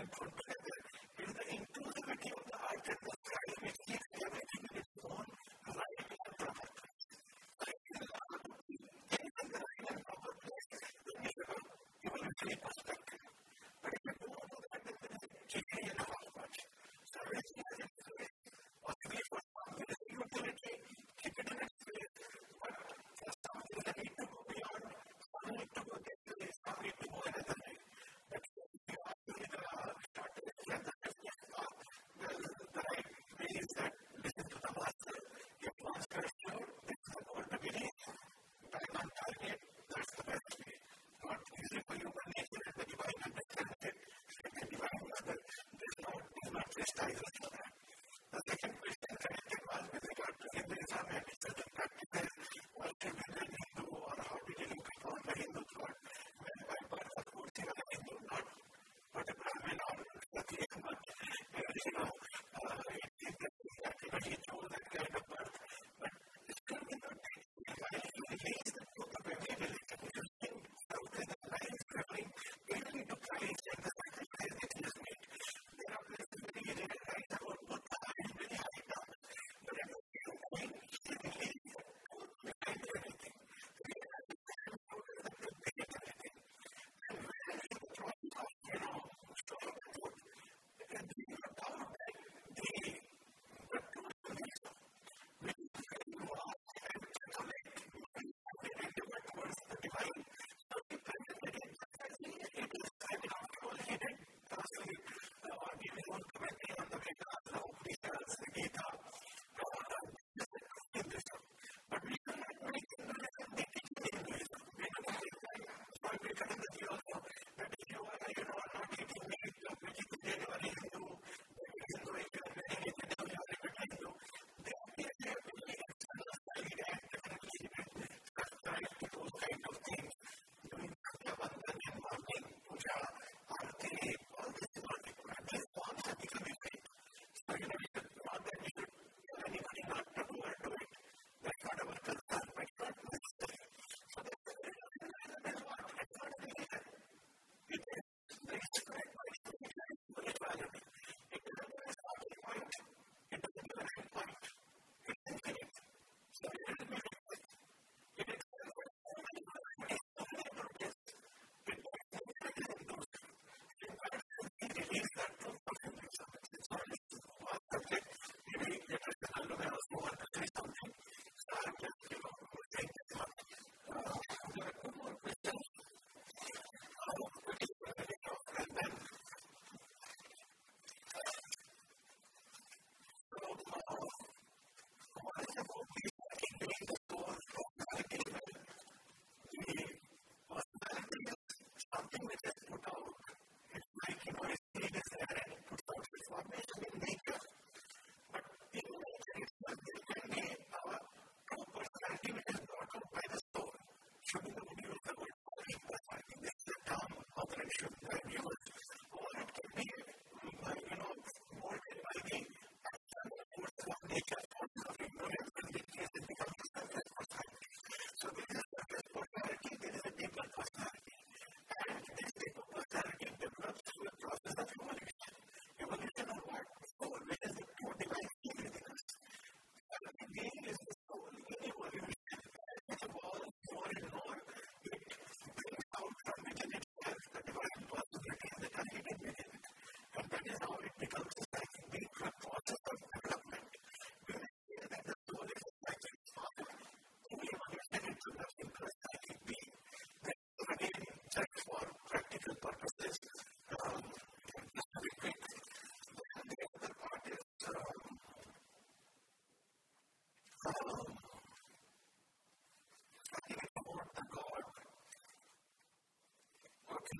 time for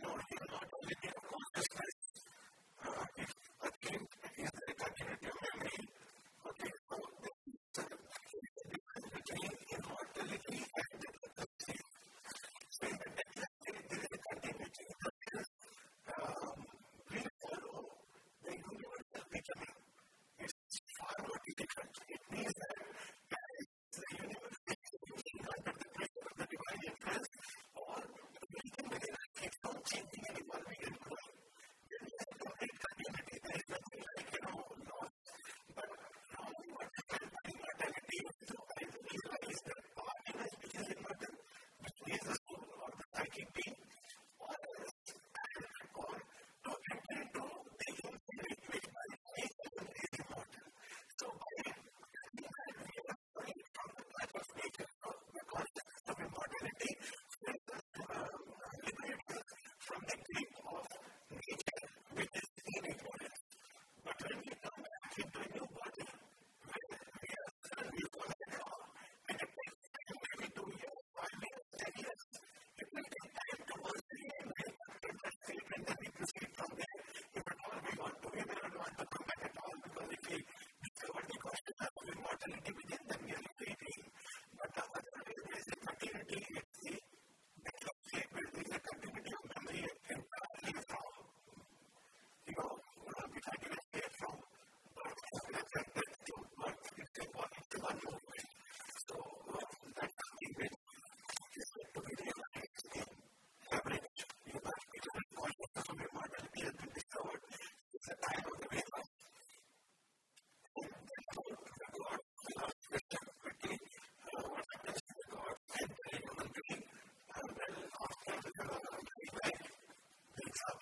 ignoring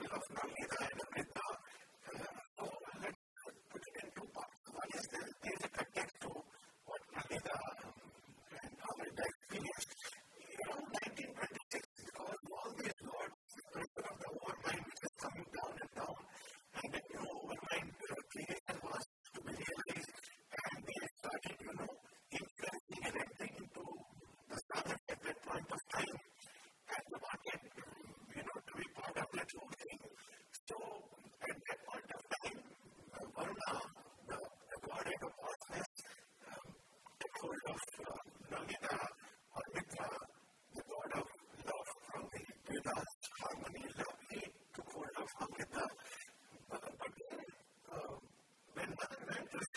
of knowledge.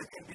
It can be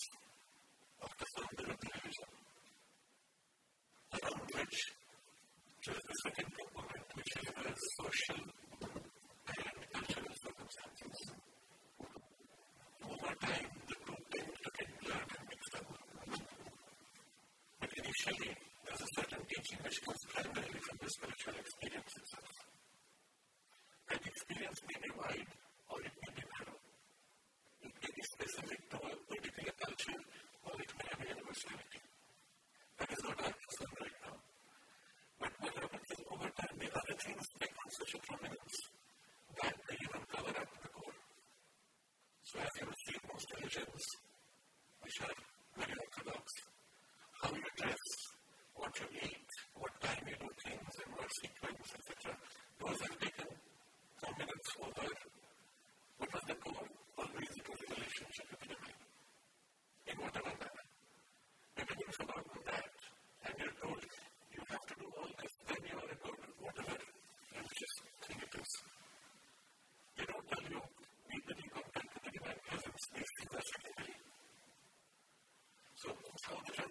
Initially, there's a certain teaching which comes primarily from the spiritual experience itself. That experience may wide. television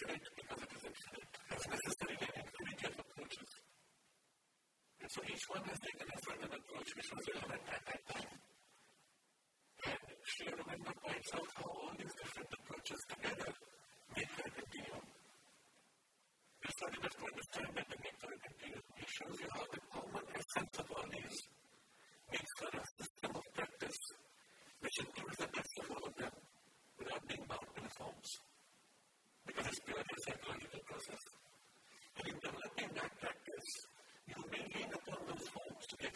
infinite because it is infinite has necessarily an approaches. And so each one has taken a certain approach which was relevant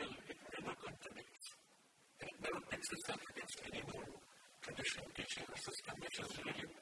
in ever contradicts. And it never pits against any more traditional teaching or system, which is really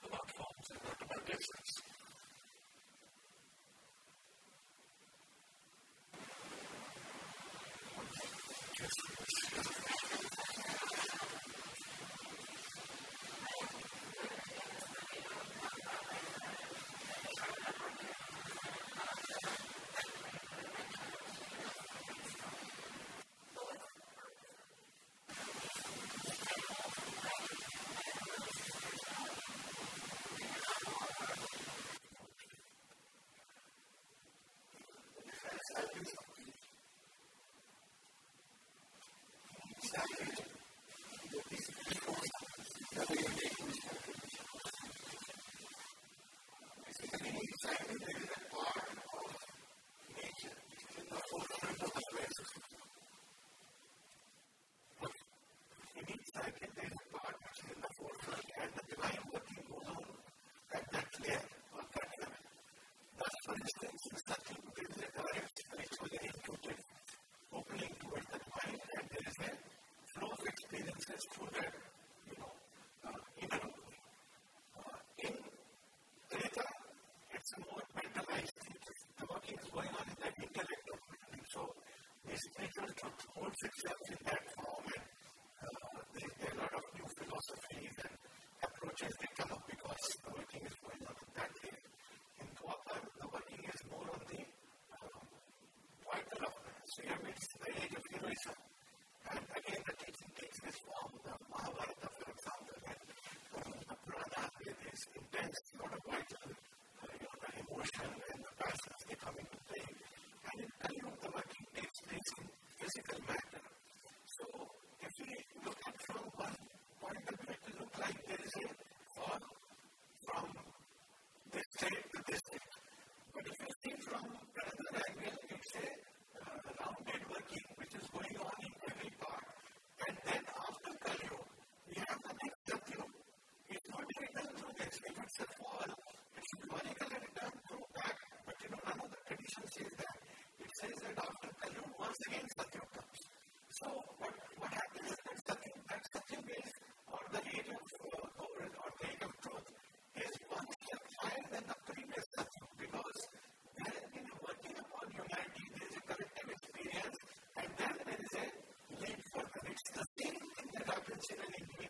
it's in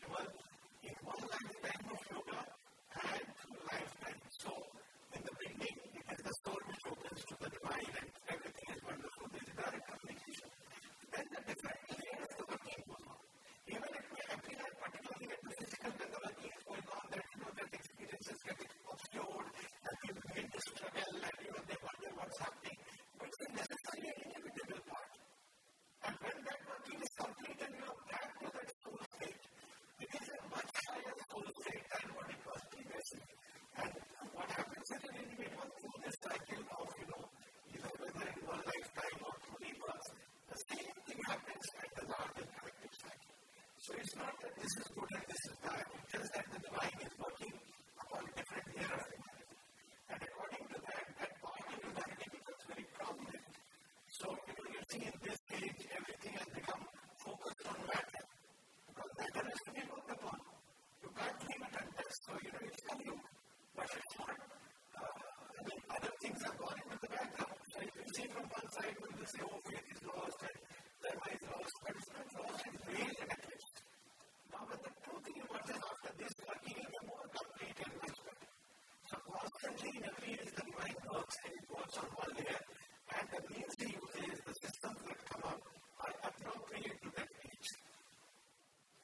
This is important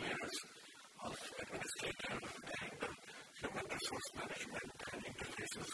layers of administration and human resource management and integrations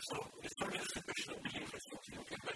so it's not just a of belief, it's you can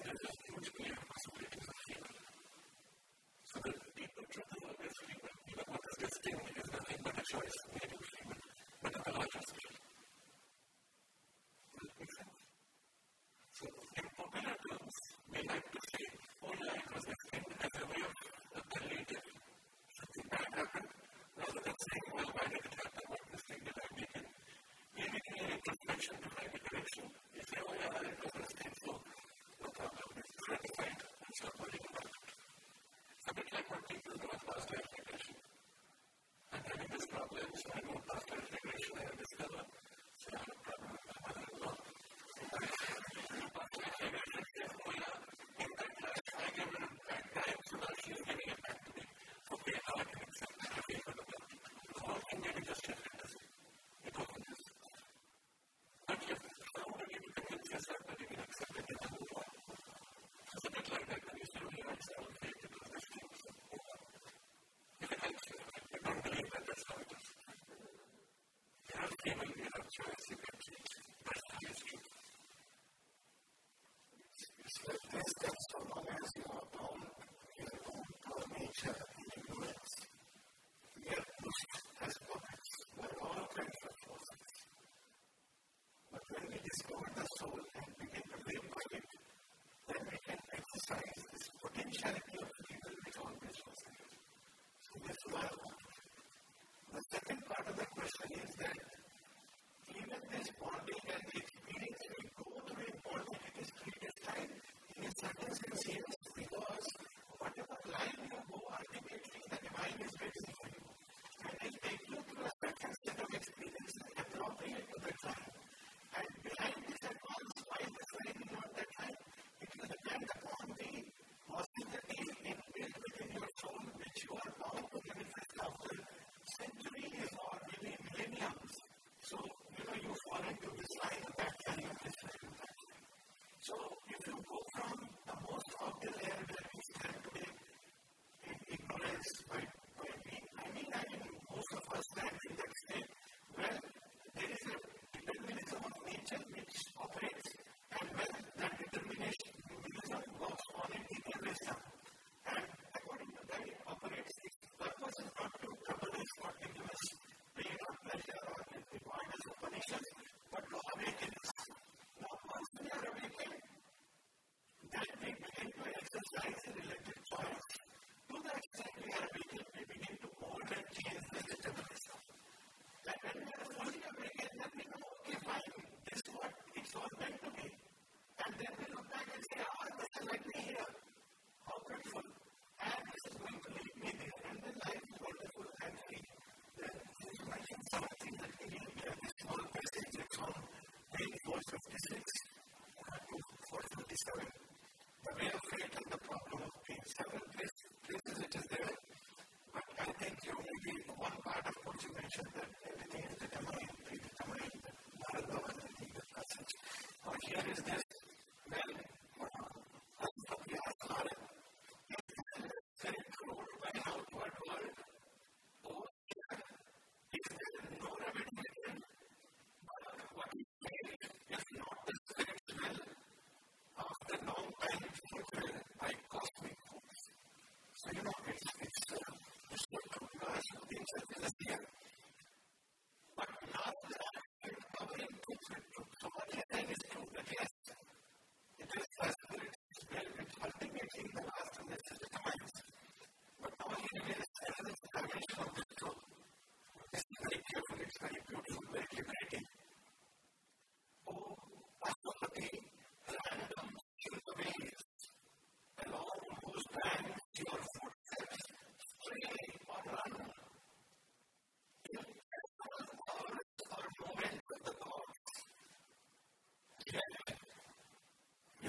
and I sure you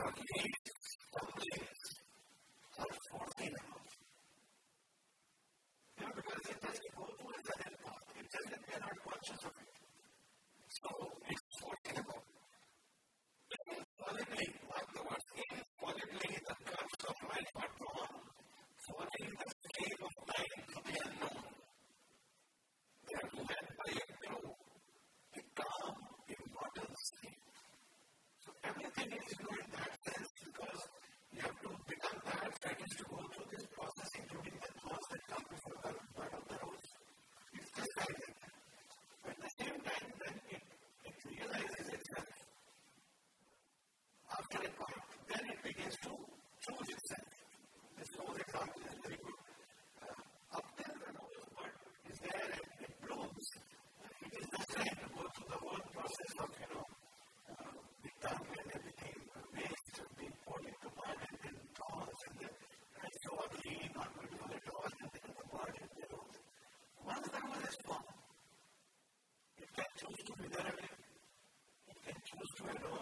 God Lord.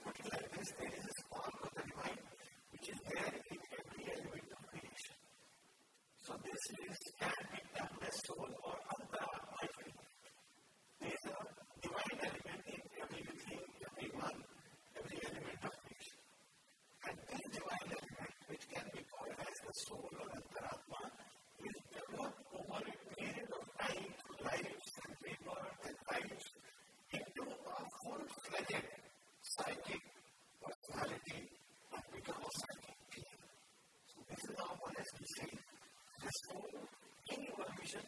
anyone who should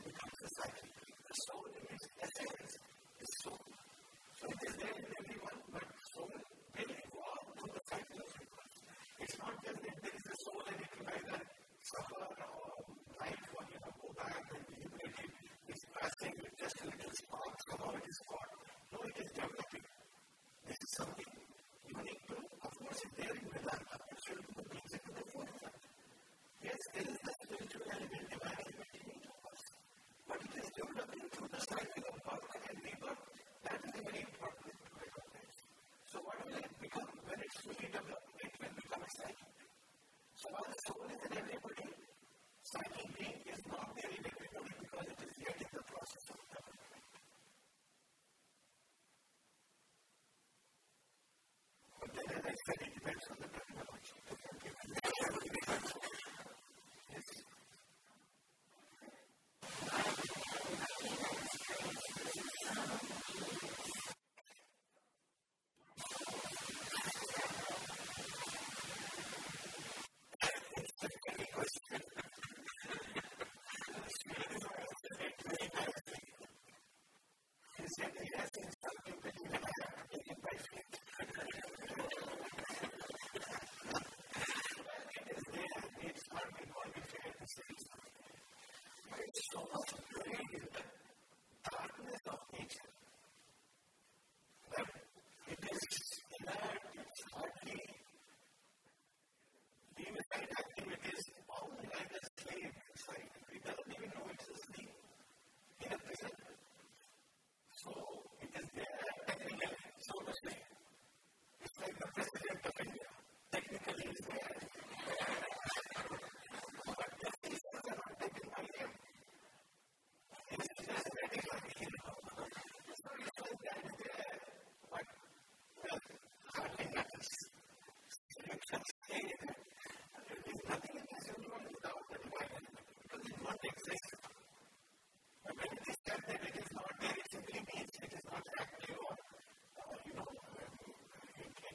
siempre irás.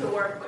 to work with.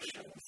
actions